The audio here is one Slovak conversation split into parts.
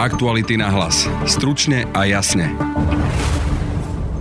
Aktuality na hlas. Stručne a jasne.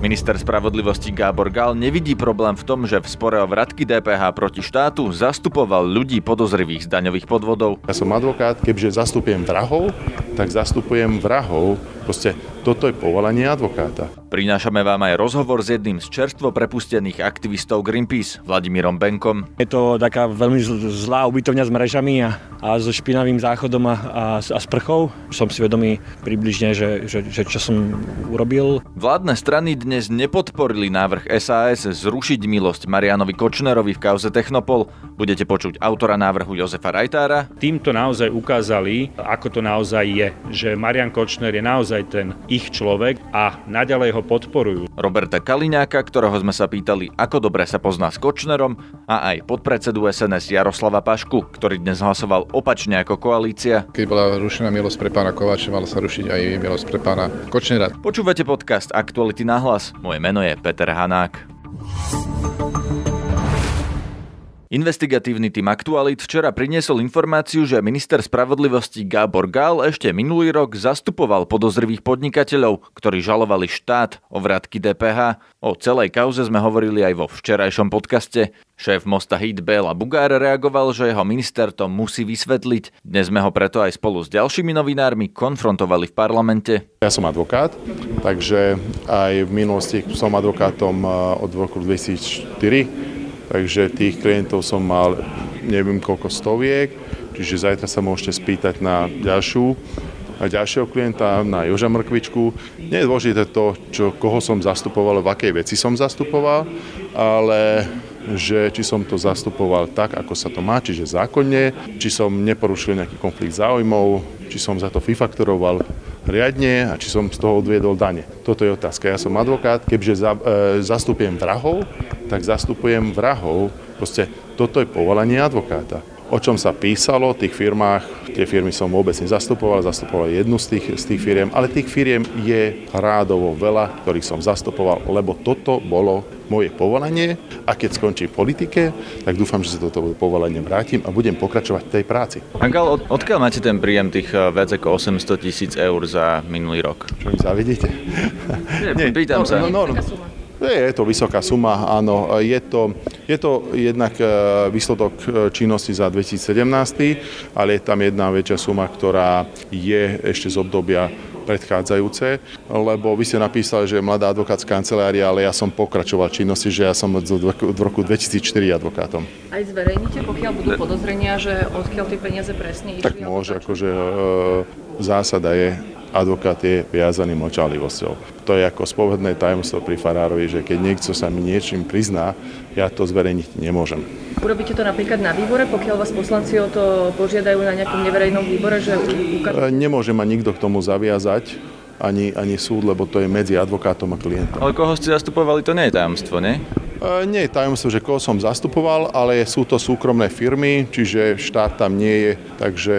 Minister spravodlivosti Gábor Gál nevidí problém v tom, že v spore o vratky DPH proti štátu zastupoval ľudí podozrivých z daňových podvodov. Ja som advokát, keďže zastupujem vrahov, tak zastupujem vrahov. Proste toto je povolanie advokáta. Prinášame vám aj rozhovor s jedným z čerstvo prepustených aktivistov Greenpeace, Vladimírom Benkom. Je to taká veľmi zlá ubytovňa s mrežami a, a so špinavým záchodom a, a, a sprchou. Som si vedomý približne, že, že, že čo som urobil. Vládne strany dnes nepodporili návrh SAS zrušiť milosť Marianovi Kočnerovi v kauze Technopol. Budete počuť autora návrhu Jozefa Rajtára. Týmto naozaj ukázali, ako to naozaj je, že Marian Kočner je naozaj ten ich človek a naďalej ho ho podporujú. Roberta Kaliňáka, ktorého sme sa pýtali, ako dobre sa pozná s Kočnerom a aj podpredsedu SNS Jaroslava Pašku, ktorý dnes hlasoval opačne ako koalícia. Keď bola rušená milosť pre pána Kováča, mala sa rušiť aj milosť pre pána Kočnera. Počúvate podcast Aktuality na hlas. Moje meno je Peter Hanák. Investigatívny tým Aktualit včera priniesol informáciu, že minister spravodlivosti Gábor Gál ešte minulý rok zastupoval podozrivých podnikateľov, ktorí žalovali štát o vrátky DPH. O celej kauze sme hovorili aj vo včerajšom podcaste. Šéf mosta Hit Bela Bugár reagoval, že jeho minister to musí vysvetliť. Dnes sme ho preto aj spolu s ďalšími novinármi konfrontovali v parlamente. Ja som advokát, takže aj v minulosti som advokátom eh, od roku 2004 takže tých klientov som mal neviem koľko stoviek, čiže zajtra sa môžete spýtať na ďalšiu a ďalšieho klienta, na Joža Mrkvičku. Nie je dôležité to, čo, koho som zastupoval, v akej veci som zastupoval, ale že či som to zastupoval tak, ako sa to má, čiže zákonne, či som neporušil nejaký konflikt záujmov, či som za to fifaktoroval riadne a či som z toho odviedol dane. Toto je otázka. Ja som advokát, keďže za, e, zastupujem vrahov, tak zastupujem vrahov. Proste toto je povolanie advokáta. O čom sa písalo v tých firmách, tie firmy som vôbec nezastupoval, zastupoval jednu z tých, z tých firiem, ale tých firiem je rádovo veľa, ktorých som zastupoval, lebo toto bolo moje povolanie a keď skončí v politike, tak dúfam, že sa toto povolanie vrátim a budem pokračovať v tej práci. Angal, od, odkiaľ máte ten príjem tých eh, viac ako 800 tisíc eur za minulý rok? Čo mi zavidíte? Nie, pýtam no, sa. No, no, no. Je to vysoká suma, áno. Je to, je to jednak e, výsledok e, činnosti za 2017, ale je tam jedna väčšia suma, ktorá je ešte z obdobia predchádzajúce, lebo vy ste napísali, že mladá advokátska kancelária, ale ja som pokračoval činnosti, že ja som v roku 2004 advokátom. Aj zverejníte, pokiaľ budú podozrenia, že odkiaľ tie peniaze presne išli? Tak môže, akože e, zásada je, advokát je viazaný mlčalivosťou. To je ako spovedné tajomstvo pri farárovi, že keď niekto sa mi niečím prizná, ja to zverejniť nemôžem. Urobíte to napríklad na výbore, pokiaľ vás poslanci o to požiadajú na nejakom neverejnom výbore? Že ukážu... Nemôže ma nikto k tomu zaviazať, ani, ani súd, lebo to je medzi advokátom a klientom. Ale koho ste zastupovali, to nie je tajomstvo, nie? E, nie je tajomstvo, že koho som zastupoval, ale sú to súkromné firmy, čiže štát tam nie je, takže...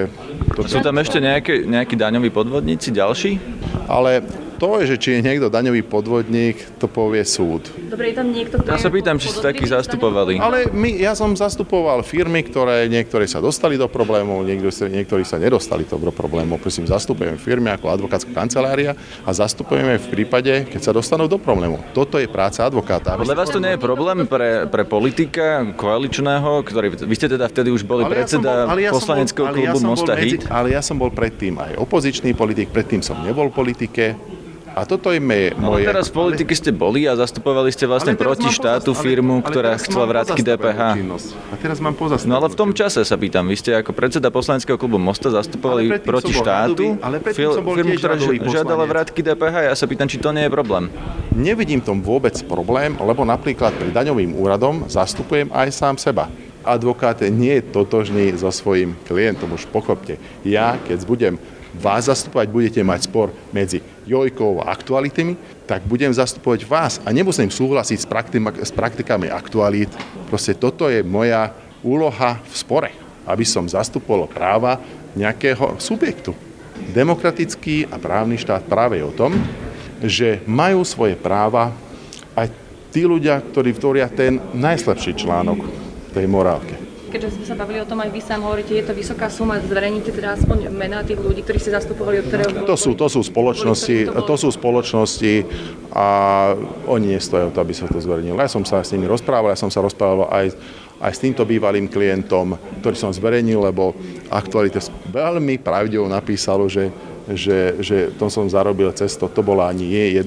To... Sú tam ešte nejaké, nejakí daňoví podvodníci ďalší? Ale to, že či je niekto daňový podvodník, to povie súd. Dobre, je tam niekto, Ja sa pýtam, či ste takí zastupovali. Ale my, ja som zastupoval firmy, ktoré niektoré sa dostali do problémov, niektorí, niektorí sa nedostali do problémov. Prosím, zastupujem firmy ako advokátska kancelária a zastupujeme v prípade, keď sa dostanú do problému. Toto je práca advokáta. Podľa vás to nie je problém pre, pre politika koaličného, ktorý, vy ste teda vtedy už boli ale predseda ja bol, poslaneckého klubu ja Mosta Hit. Ale ja som bol predtým aj opozičný politik, predtým som nebol v politike, a toto je moje... Ale teraz v politike ste boli a zastupovali ste vlastne proti štátu pozast, firmu, ale, ale ktorá chcela vrátky DPH. A teraz mám No ale v tom čase sa pýtam, vy ste ako predseda poslaneckého klubu Mosta zastupovali proti štátu ale fil, firmu, ktorá žiadala vrátky DPH. Ja sa pýtam, či to nie je problém. Nevidím tom vôbec problém, lebo napríklad pri daňovým úradom zastupujem aj sám seba advokát nie je totožný so svojím klientom, už pochopte. Ja, keď budem vás zastupovať, budete mať spor medzi Jojkou a aktualitami, tak budem zastupovať vás a nemusím súhlasiť s, praktik- s praktikami aktualít. Proste toto je moja úloha v spore, aby som zastupoval práva nejakého subjektu. Demokratický a právny štát práve je o tom, že majú svoje práva aj tí ľudia, ktorí tvoria ten najslabší článok tej morálke. Keďže sme sa bavili o tom aj vy sám hovoríte, je to vysoká suma, zverejníte teda aspoň mená tých ľudí, ktorí ste zastupovali, od ktorého... To sú, to sú spoločnosti, to sú spoločnosti a oni nestojí o to, aby sa to zverejnilo. Ja som sa s nimi rozprával, ja som sa rozprával aj, aj s týmto bývalým klientom, ktorý som zverejnil, lebo aktualite veľmi pravdivo napísalo, že že, že to som zarobil cez to, to bolo ani nie 1%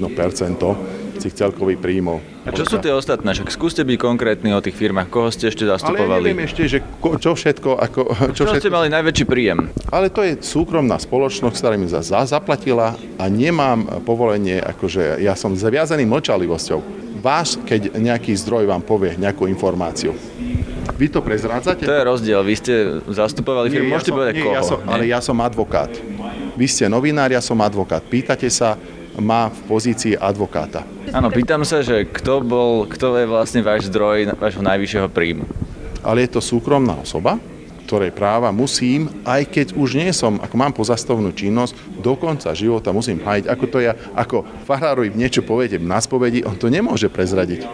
tých celkových príjmov. A čo sú tie ostatné? Však skúste byť konkrétni o tých firmách. Koho ste ešte zastupovali? Ale neviem ešte, že ko, čo všetko... Ako, čo, čo všetko... ste mali najväčší príjem? Ale to je súkromná spoločnosť, ktorá mi za, za zaplatila a nemám povolenie, akože ja som zaviazaný mlčalivosťou. Vás, keď nejaký zdroj vám povie nejakú informáciu, vy to prezrádzate? To je rozdiel. Vy ste zastupovali firmu, môžete ja som, povedať nie, koho. Ja som, ale ja som advokát. Vy ste novinár, ja som advokát. Pýtate sa, má v pozícii advokáta. Áno, pýtam sa, že kto bol, kto je vlastne váš zdroj vášho najvyššieho príjmu? Ale je to súkromná osoba, ktorej práva musím, aj keď už nie som, ako mám pozastavnú činnosť, do konca života musím hájiť. Ako to ja, ako farárovi niečo poviete na spovedi, on to nemôže prezradiť.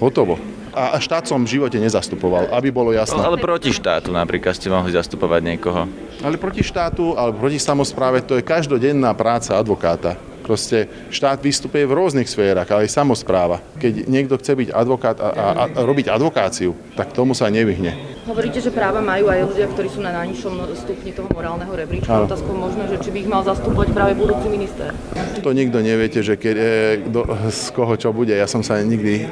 Hotovo. A štát som v živote nezastupoval, aby bolo jasné. Ale proti štátu napríklad ste mohli zastupovať niekoho. Ale proti štátu, alebo proti samozpráve, to je každodenná práca advokáta. Proste štát vystupuje v rôznych sférach, ale aj samozpráva. Keď niekto chce byť advokát a, a, a robiť advokáciu, tak tomu sa nevyhne. Hovoríte, že práva majú aj ľudia, ktorí sú na najnižšom stupni toho morálneho rebríčka. Otázkou možno, že či by ich mal zastupovať práve budúci minister. To nikto neviete, že keď, e, do, z koho čo bude. Ja som sa nikdy e,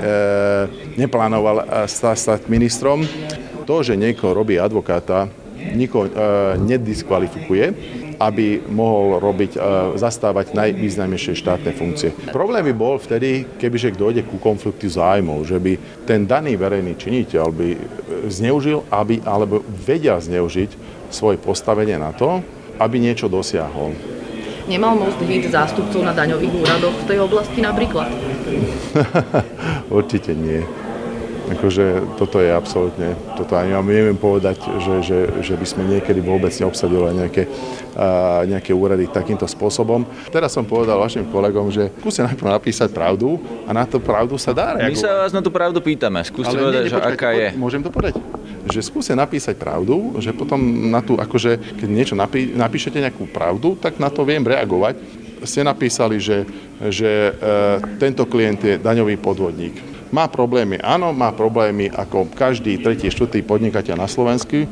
neplánoval stať, stať ministrom. To, že niekoho robí advokáta, nikoho e, nediskvalifikuje aby mohol robiť, e, zastávať najvýznamnejšie štátne funkcie. Problém by bol vtedy, kebyže dojde ku konfliktu zájmov, že by ten daný verejný činiteľ by zneužil, aby, alebo vedel zneužiť svoje postavenie na to, aby niečo dosiahol. Nemal most byť zástupcov na daňových úradoch v tej oblasti napríklad? Určite nie. Akože toto je absolútne, toto ani ja neviem povedať, že, že, že by sme niekedy vôbec neobsadili nejaké, uh, nejaké úrady takýmto spôsobom. Teraz som povedal vašim kolegom, že skúste najprv napísať pravdu a na to pravdu sa dá reagovať. My sa vás na tú pravdu pýtame, skúste Ale povedať, nie, že aká je. Môžem to povedať? Že skúste napísať pravdu, že potom na tú, akože keď niečo napí, napíšete nejakú pravdu, tak na to viem reagovať. Ste napísali, že, že uh, tento klient je daňový podvodník má problémy, áno, má problémy ako každý tretí, štvrtý podnikateľ na Slovensku e,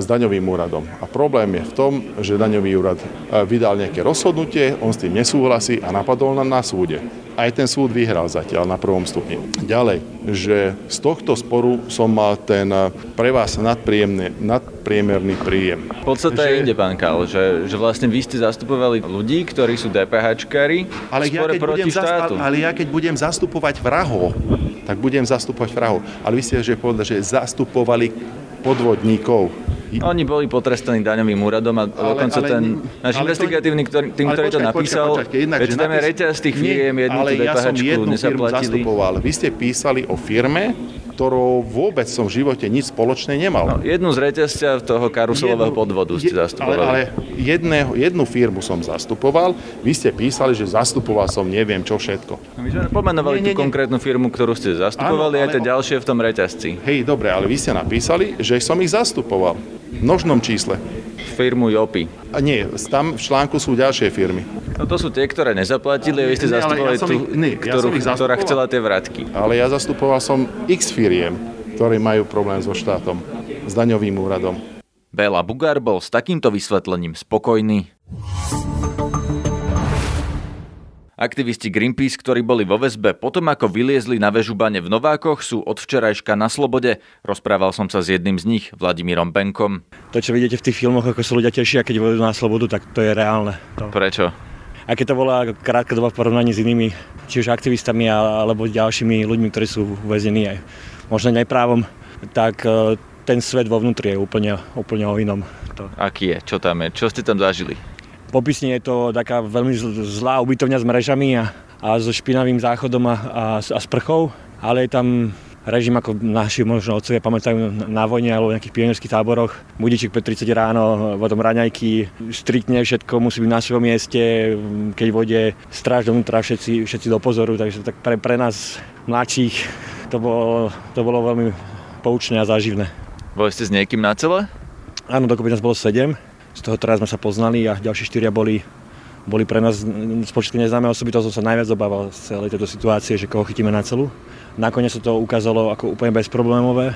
s daňovým úradom. A problém je v tom, že daňový úrad e, vydal nejaké rozhodnutie, on s tým nesúhlasí a napadol na, na súde. Aj ten súd vyhral zatiaľ na prvom stupni. Ďalej, že z tohto sporu som mal ten e, pre vás nadpriemerný príjem. V podstate že... ide, pán Kál, že, že vlastne vy ste zastupovali ľudí, ktorí sú DPHčkári ale ja, keď proti budem štátu. Zast- ale ja keď budem zastupovať vrahov, tak budem zastupovať vrahov. Ale vy ste že povedali, že zastupovali podvodníkov. Oni boli potrestaní daňovým úradom a ale, dokonca ale, ten náš investigatívny, ktorý, tým, ktorý počkaj, to napísal, počkaj, počkaj, jednak, veď tam je reťaz tých firiem, jednu ale ja som jednu firmu zastupoval. Vy ste písali o firme, ktorou vôbec som v živote nič spoločné nemal. No, jednu z reťazťa toho karuselového jednu, podvodu ste zastupovali. Ale, ale jedného, jednu firmu som zastupoval, vy ste písali, že zastupoval som neviem čo všetko. No, my sme pomenovali nie, nie, tú nie. konkrétnu firmu, ktorú ste zastupovali, Áno, aj tie ďalšie v tom reťazci. Hej, dobre, ale vy ste napísali, že som ich zastupoval. V množnom čísle. Firmu Jopy. A nie, tam v článku sú ďalšie firmy. No to sú tie, ktoré nezaplatili a vy ste zastupovali ja tú, ich, ktorú, ja ktorá chcela tie vratky. Ale ja zastupoval som x firiem, ktorí majú problém so štátom, s daňovým úradom. Bela Bugár bol s takýmto vysvetlením spokojný. Aktivisti Greenpeace, ktorí boli vo väzbe potom, ako vyliezli na väžubane v Novákoch, sú od včerajška na slobode. Rozprával som sa s jedným z nich, Vladimírom Benkom. To, čo vidíte v tých filmoch, ako sa ľudia tešia, keď vôjdu na slobodu, tak to je reálne. To... Prečo? A keď to bola krátka doba v porovnaní s inými, či už aktivistami alebo ďalšími ľuďmi, ktorí sú uväznení aj možno neprávom, tak e, ten svet vo vnútri je úplne, úplne o inom. To. Aký je? Čo tam je? Čo ste tam zažili? Popisne je to taká veľmi zlá ubytovňa s mrežami a, a so špinavým záchodom a, a, a sprchou, ale je tam režim, ako naši možno otcovia pamätajú na vojne alebo v nejakých pionierských táboroch. Budíček 5.30 ráno, potom raňajky, striktne všetko musí byť na svojom mieste, keď vode stráž dovnútra všetci, všetci do pozoru, takže tak pre, pre nás mladších to bolo, to bolo veľmi poučné a záživné. Boli ste s niekým na cele? Áno, dokopy nás bolo 7. Z toho teraz sme sa poznali a ďalší štyria boli, boli pre nás spočítky neznáme osoby. To som sa najviac obával z celej tejto situácie, že koho chytíme na celu. Nakoniec sa to ukázalo ako úplne bezproblémové.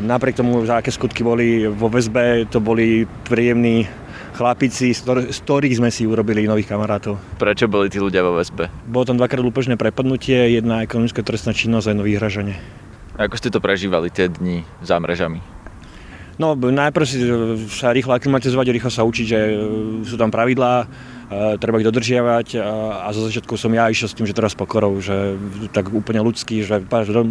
Napriek tomu, že aké skutky boli vo väzbe, to boli príjemní chlapici, z ktorých sme si urobili nových kamarátov. Prečo boli tí ľudia vo väzbe? Bolo tam dvakrát lúpežné prepadnutie, jedna ekonomická trestná činnosť a jedno vyhražanie. Ako ste to prežívali tie dni za mrežami? No najprv si sa rýchlo aklimatizovať, rýchlo sa učiť, že sú tam pravidlá, treba ich dodržiavať a zo začiatku som ja išiel s tým, že teraz pokorou, že tak úplne ľudský, že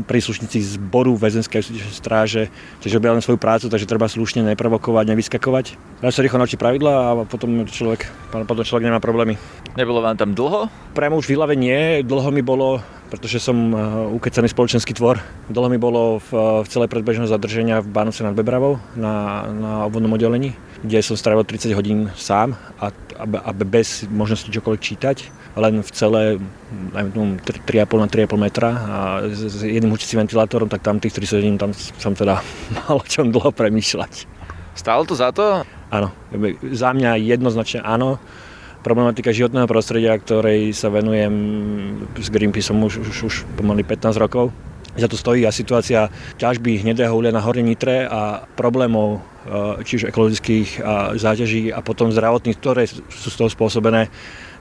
príslušníci zboru väzenskej stráže, tiež robia len svoju prácu, takže treba slušne neprovokovať, nevyskakovať. Ja sa rýchlo naučí pravidla a potom človek, potom človek nemá problémy. Nebolo vám tam dlho? Priamo už v Ilave nie, dlho mi bolo pretože som eh, ukecaný spoločenský tvor. Dlho mi bolo v, v celé predbežného zadrženia v Bánoce nad Bebravou na, na obvodnom oddelení, kde som strávil 30 hodín sám a, a, a bez možnosti čokoľvek čítať len v celé 3,5 na 3,5 metra a s jedným hučicím ventilátorom, tak tam tých 30 hodín tam som teda mal o čom dlho premýšľať. Stálo to za to? Áno, za mňa jednoznačne áno problematika životného prostredia, ktorej sa venujem s Greenpeaceom už, už, už pomaly 15 rokov. Za to stojí a situácia ťažby hnedého uhlia na Hornej Nitre a problémov e, či už ekologických a záťaží a potom zdravotných, ktoré sú z toho spôsobené,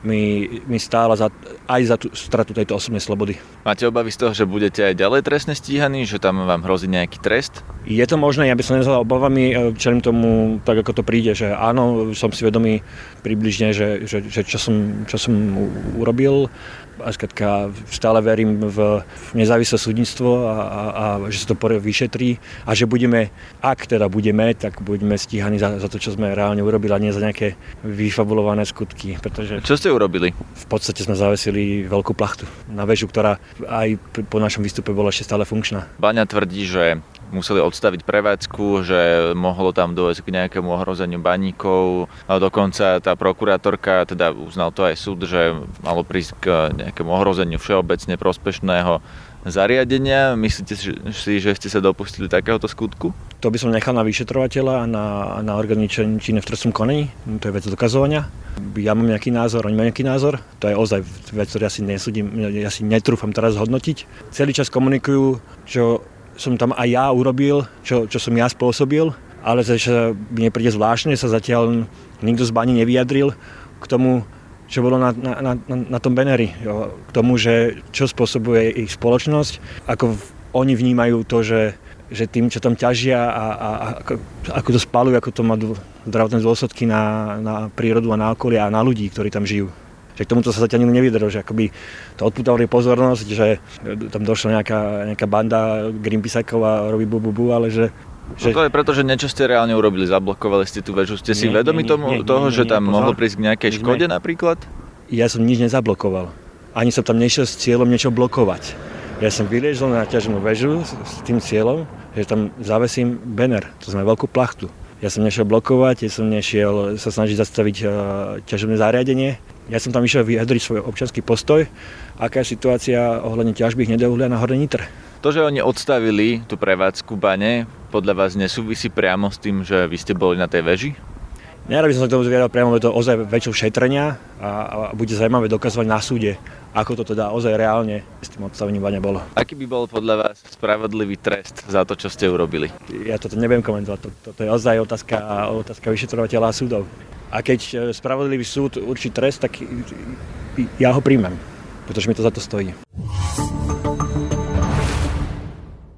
mi, mi stála za, aj za tú stratu tejto osobnej slobody. Máte obavy z toho, že budete aj ďalej trestne stíhaní, že tam vám hrozí nejaký trest? Je to možné, ja by som nezval obavami, e, čelím tomu tak, ako to príde, že áno, som si vedomý približne, že, že, že čo, som, čo som urobil a skratka stále verím v, v nezávislé súdnictvo a, a, a že sa to vyšetrí a že budeme, ak teda budeme, tak budeme stíhaní za, za to, čo sme reálne urobili a nie za nejaké vyfabulované skutky. Pretože čo ste urobili? V podstate sme zavesili veľkú plachtu na väžu, ktorá aj po našom výstupe bola ešte stále funkčná. Baňa tvrdí, že museli odstaviť prevádzku, že mohlo tam dojsť k nejakému ohrozeniu baníkov. A dokonca tá prokurátorka, teda uznal to aj súd, že malo prísť k nejakému ohrozeniu všeobecne prospešného zariadenia. Myslíte si, že ste sa dopustili takéhoto skutku? To by som nechal na vyšetrovateľa a na, na orgány v trestnom konaní. To je vec dokazovania. Ja mám nejaký názor, oni majú nejaký názor. To je ozaj vec, ktorú ja si nesúdim, ja si netrúfam teraz hodnotiť. Celý čas komunikujú, čo som tam aj ja urobil, čo, čo som ja spôsobil, ale že mne príde zvláštne, sa zatiaľ nikto z bani nevyjadril k tomu, čo bolo na, na, na, na tom baneri. Jo. K tomu, že čo spôsobuje ich spoločnosť, ako oni vnímajú to, že, že tým, čo tam ťažia a, a, a ako, ako to spalujú, ako to má zdravotné dôsledky na, na prírodu a na okolie a na ľudí, ktorí tam žijú že k tomuto sa zatiaľ nikto nevydržal, že akoby to odputávali pozornosť, že tam došla nejaká, nejaká banda Greenpeaceákov a robí bu, bu, bu ale že že... No to je preto, že niečo ste reálne urobili, zablokovali ste tú väžu. Ste si nie, vedomi nie, tomu, nie, toho, nie, že tam nie, mohlo prísť k nejakej škode sme... napríklad? Ja som nič nezablokoval. Ani som tam nešiel s cieľom niečo blokovať. Ja som vyliezol na ťaženú väžu s tým cieľom, že tam zavesím banner, to znamená veľkú plachtu. Ja som nešiel blokovať, ja som nešiel sa snažiť zastaviť uh, ťažobné zariadenie. Ja som tam išiel vyjadriť svoj občanský postoj, aká je situácia ohľadne ťažby hnedého uhlia na Hornej Nitre. To, že oni odstavili tú prevádzku bane, podľa vás nesúvisí priamo s tým, že vy ste boli na tej veži? Nerad by som sa k tomu zvieral priamo, je to ozaj väčšou šetrenia a, a bude zaujímavé dokazovať na súde, ako to teda ozaj reálne s tým odstavením bane bolo. Aký by bol podľa vás spravodlivý trest za to, čo ste urobili? Ja toto neviem komentovať, to, to, to je ozaj otázka, otázka vyšetrovateľa a súdov. A keď e, spravodlivý súd určí trest, tak ja ho príjmem, pretože mi to za to stojí.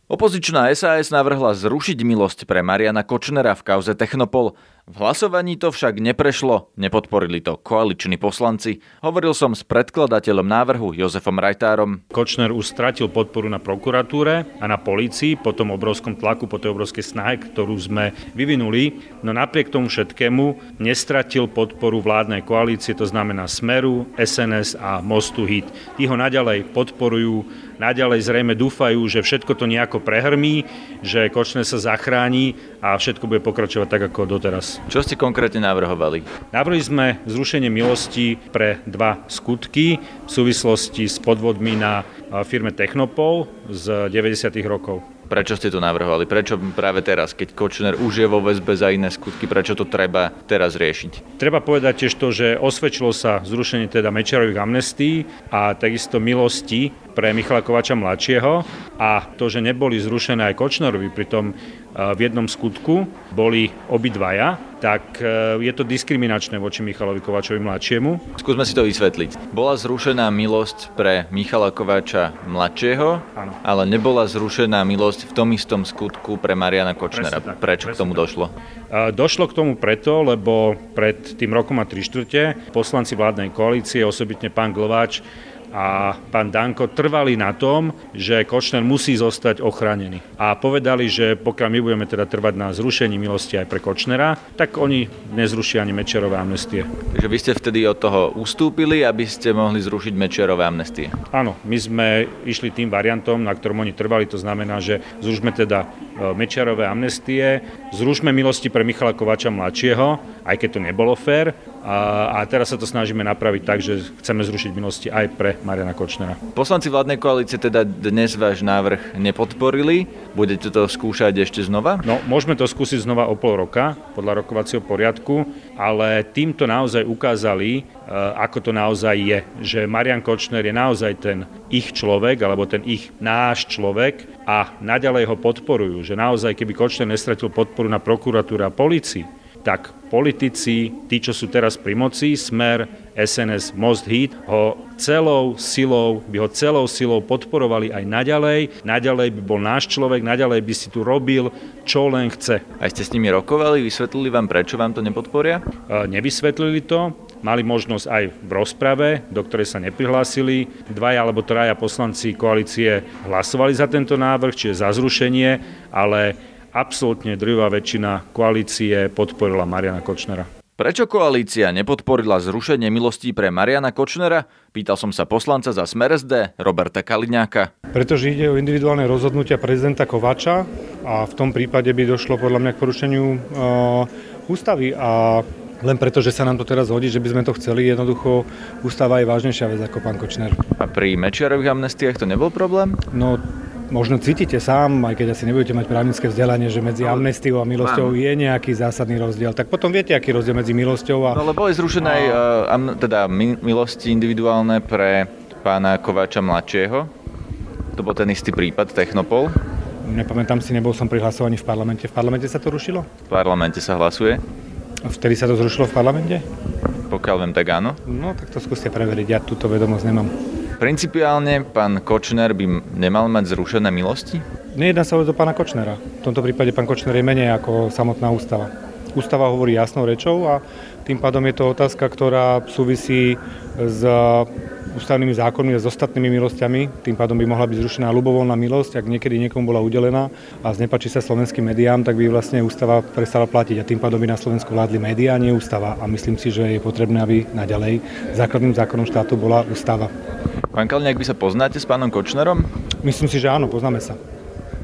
Opozičná SAS navrhla zrušiť milosť pre Mariana Kočnera v kauze Technopol. V hlasovaní to však neprešlo, nepodporili to koaliční poslanci. Hovoril som s predkladateľom návrhu Jozefom Rajtárom. Kočner už stratil podporu na prokuratúre a na polícii po tom obrovskom tlaku, po tej obrovskej snahe, ktorú sme vyvinuli. No napriek tomu všetkému nestratil podporu vládnej koalície, to znamená Smeru, SNS a Mostu Hit. Tí ho naďalej podporujú, naďalej zrejme dúfajú, že všetko to nejako prehrmí, že Kočner sa zachráni a všetko bude pokračovať tak ako doteraz. Čo ste konkrétne navrhovali? Navrhli sme zrušenie milosti pre dva skutky v súvislosti s podvodmi na firme Technopol z 90. rokov. Prečo ste to navrhovali? Prečo práve teraz, keď Kočner už je vo väzbe za iné skutky, prečo to treba teraz riešiť? Treba povedať tiež to, že osvedčilo sa zrušenie teda Mečarových amnestí a takisto milosti pre Michala Kovača mladšieho a to, že neboli zrušené aj Kočnerovi, pritom v jednom skutku boli obidvaja, tak e, je to diskriminačné voči Michalovi Kovačovi mladšiemu. Skúsme si to vysvetliť. Bola zrušená milosť pre Michala Kovača mladšieho, ano. ale nebola zrušená milosť v tom istom skutku pre Mariana Kočnera. tak, Prečo k tomu tak. došlo? Došlo k tomu preto, lebo pred tým rokom a tri štvrte poslanci vládnej koalície, osobitne pán Glováč, a pán Danko trvali na tom, že Kočner musí zostať ochránený. A povedali, že pokiaľ my budeme teda trvať na zrušení milosti aj pre Kočnera, tak oni nezrušia ani Mečerové amnestie. Takže vy ste vtedy od toho ustúpili, aby ste mohli zrušiť Mečerové amnestie? Áno, my sme išli tým variantom, na ktorom oni trvali, to znamená, že zrušme teda e, Mečerové amnestie, zrušme milosti pre Michala Kovača mladšieho, aj keď to nebolo fér, a, a teraz sa to snažíme napraviť tak, že chceme zrušiť milosti aj pre Mariana Kočnera. Poslanci vládnej koalície teda dnes váš návrh nepodporili. Budete to skúšať ešte znova? No, môžeme to skúsiť znova o pol roka, podľa rokovacieho poriadku, ale týmto naozaj ukázali, e, ako to naozaj je. Že Marian Kočner je naozaj ten ich človek, alebo ten ich náš človek a naďalej ho podporujú. Že naozaj, keby Kočner nestratil podporu na prokuratúre a policii, tak politici, tí, čo sú teraz pri moci, Smer, SNS, Most Hit, ho celou silou, by ho celou silou podporovali aj naďalej. Naďalej by bol náš človek, naďalej by si tu robil, čo len chce. A ste s nimi rokovali, vysvetlili vám, prečo vám to nepodporia? E, nevysvetlili to, mali možnosť aj v rozprave, do ktorej sa neprihlásili. Dvaja alebo traja poslanci koalície hlasovali za tento návrh, čiže za zrušenie, ale absolútne drvá väčšina koalície podporila Mariana Kočnera. Prečo koalícia nepodporila zrušenie milostí pre Mariana Kočnera? Pýtal som sa poslanca za Smer SD Roberta Kaliňáka. Pretože ide o individuálne rozhodnutia prezidenta Kovača a v tom prípade by došlo podľa mňa k porušeniu uh, ústavy a len preto, že sa nám to teraz hodí, že by sme to chceli, jednoducho ústava je vážnejšia vec ako pán Kočner. A pri Mečiarových amnestiách to nebol problém? No možno cítite sám, aj keď asi nebudete mať právnické vzdelanie, že medzi amnestiou a milosťou je nejaký zásadný rozdiel. Tak potom viete, aký rozdiel medzi milosťou a... No lebo je zrušené aj uh, teda milosti individuálne pre pána Kováča mladšieho. To bol ten istý prípad, Technopol. Nepamätám si, nebol som pri hlasovaní v parlamente. V parlamente sa to rušilo? V parlamente sa hlasuje. A vtedy sa to zrušilo v parlamente? Pokiaľ viem, tak áno. No, tak to skúste preveriť, ja túto vedomosť nemám. Principiálne pán Kočner by nemal mať zrušené milosti? Nejedná sa o pána Kočnera. V tomto prípade pán Kočner je menej ako samotná ústava. Ústava hovorí jasnou rečou a tým pádom je to otázka, ktorá súvisí s ústavnými zákonmi a s ostatnými milosťami. Tým pádom by mohla byť zrušená ľubovoľná milosť, ak niekedy niekomu bola udelená a znepačí sa slovenským médiám, tak by vlastne ústava prestala platiť a tým pádom by na Slovensku vládli médiá, nie ústava. A myslím si, že je potrebné, aby naďalej základným zákonom štátu bola ústava. Pán Kalniak, vy sa poznáte s pánom Kočnerom? Myslím si, že áno, poznáme sa.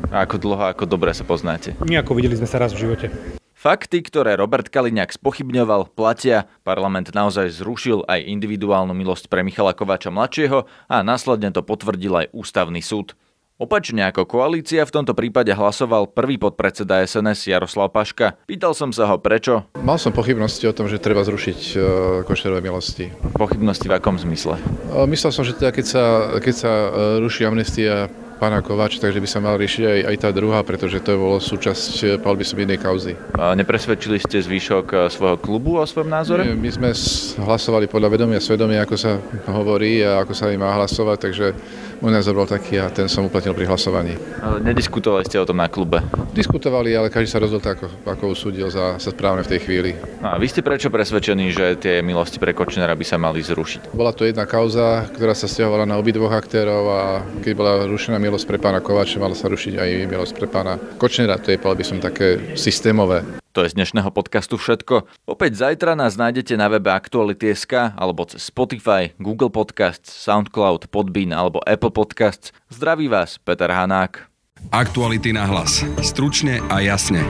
A ako dlho, ako dobre sa poznáte? Nejako videli sme sa raz v živote. Fakty, ktoré Robert Kaliňák spochybňoval, platia. Parlament naozaj zrušil aj individuálnu milosť pre Michala Kováča mladšieho a následne to potvrdil aj ústavný súd. Opačne ako koalícia v tomto prípade hlasoval prvý podpredseda SNS Jaroslav Paška. Pýtal som sa ho prečo. Mal som pochybnosti o tom, že treba zrušiť uh, košerové milosti. Pochybnosti v akom zmysle? Uh, myslel som, že teda keď sa, keď sa uh, ruší amnestia pána Kovač, takže by sa mal riešiť aj, aj tá druhá, pretože to bolo súčasť, povedal by som, jednej kauzy. A nepresvedčili ste zvyšok e, svojho klubu o svojom názore? Nie, my sme hlasovali podľa vedomia svedomia, ako sa hovorí a ako sa im má hlasovať, takže môj názor bol taký a ten som uplatnil pri hlasovaní. Nediskutovali ste o tom na klube? Diskutovali, ale každý sa rozhodol tak, ako, ako usúdil za, za správne v tej chvíli. No a vy ste prečo presvedčení, že tie milosti pre Kočnera by sa mali zrušiť? Bola to jedna kauza, ktorá sa stiahovala na obidvoch aktérov a keď bola rušená milosť pre pána Kováča, mala sa rušiť aj milosť pre pána Kočnera. To je, povedal by som, také systémové. To je z dnešného podcastu všetko. Opäť zajtra nás nájdete na webe Aktuality.sk alebo cez Spotify, Google Podcasts, Soundcloud, Podbean alebo Apple Podcasts. Zdraví vás, Peter Hanák. Aktuality na hlas. Stručne a jasne.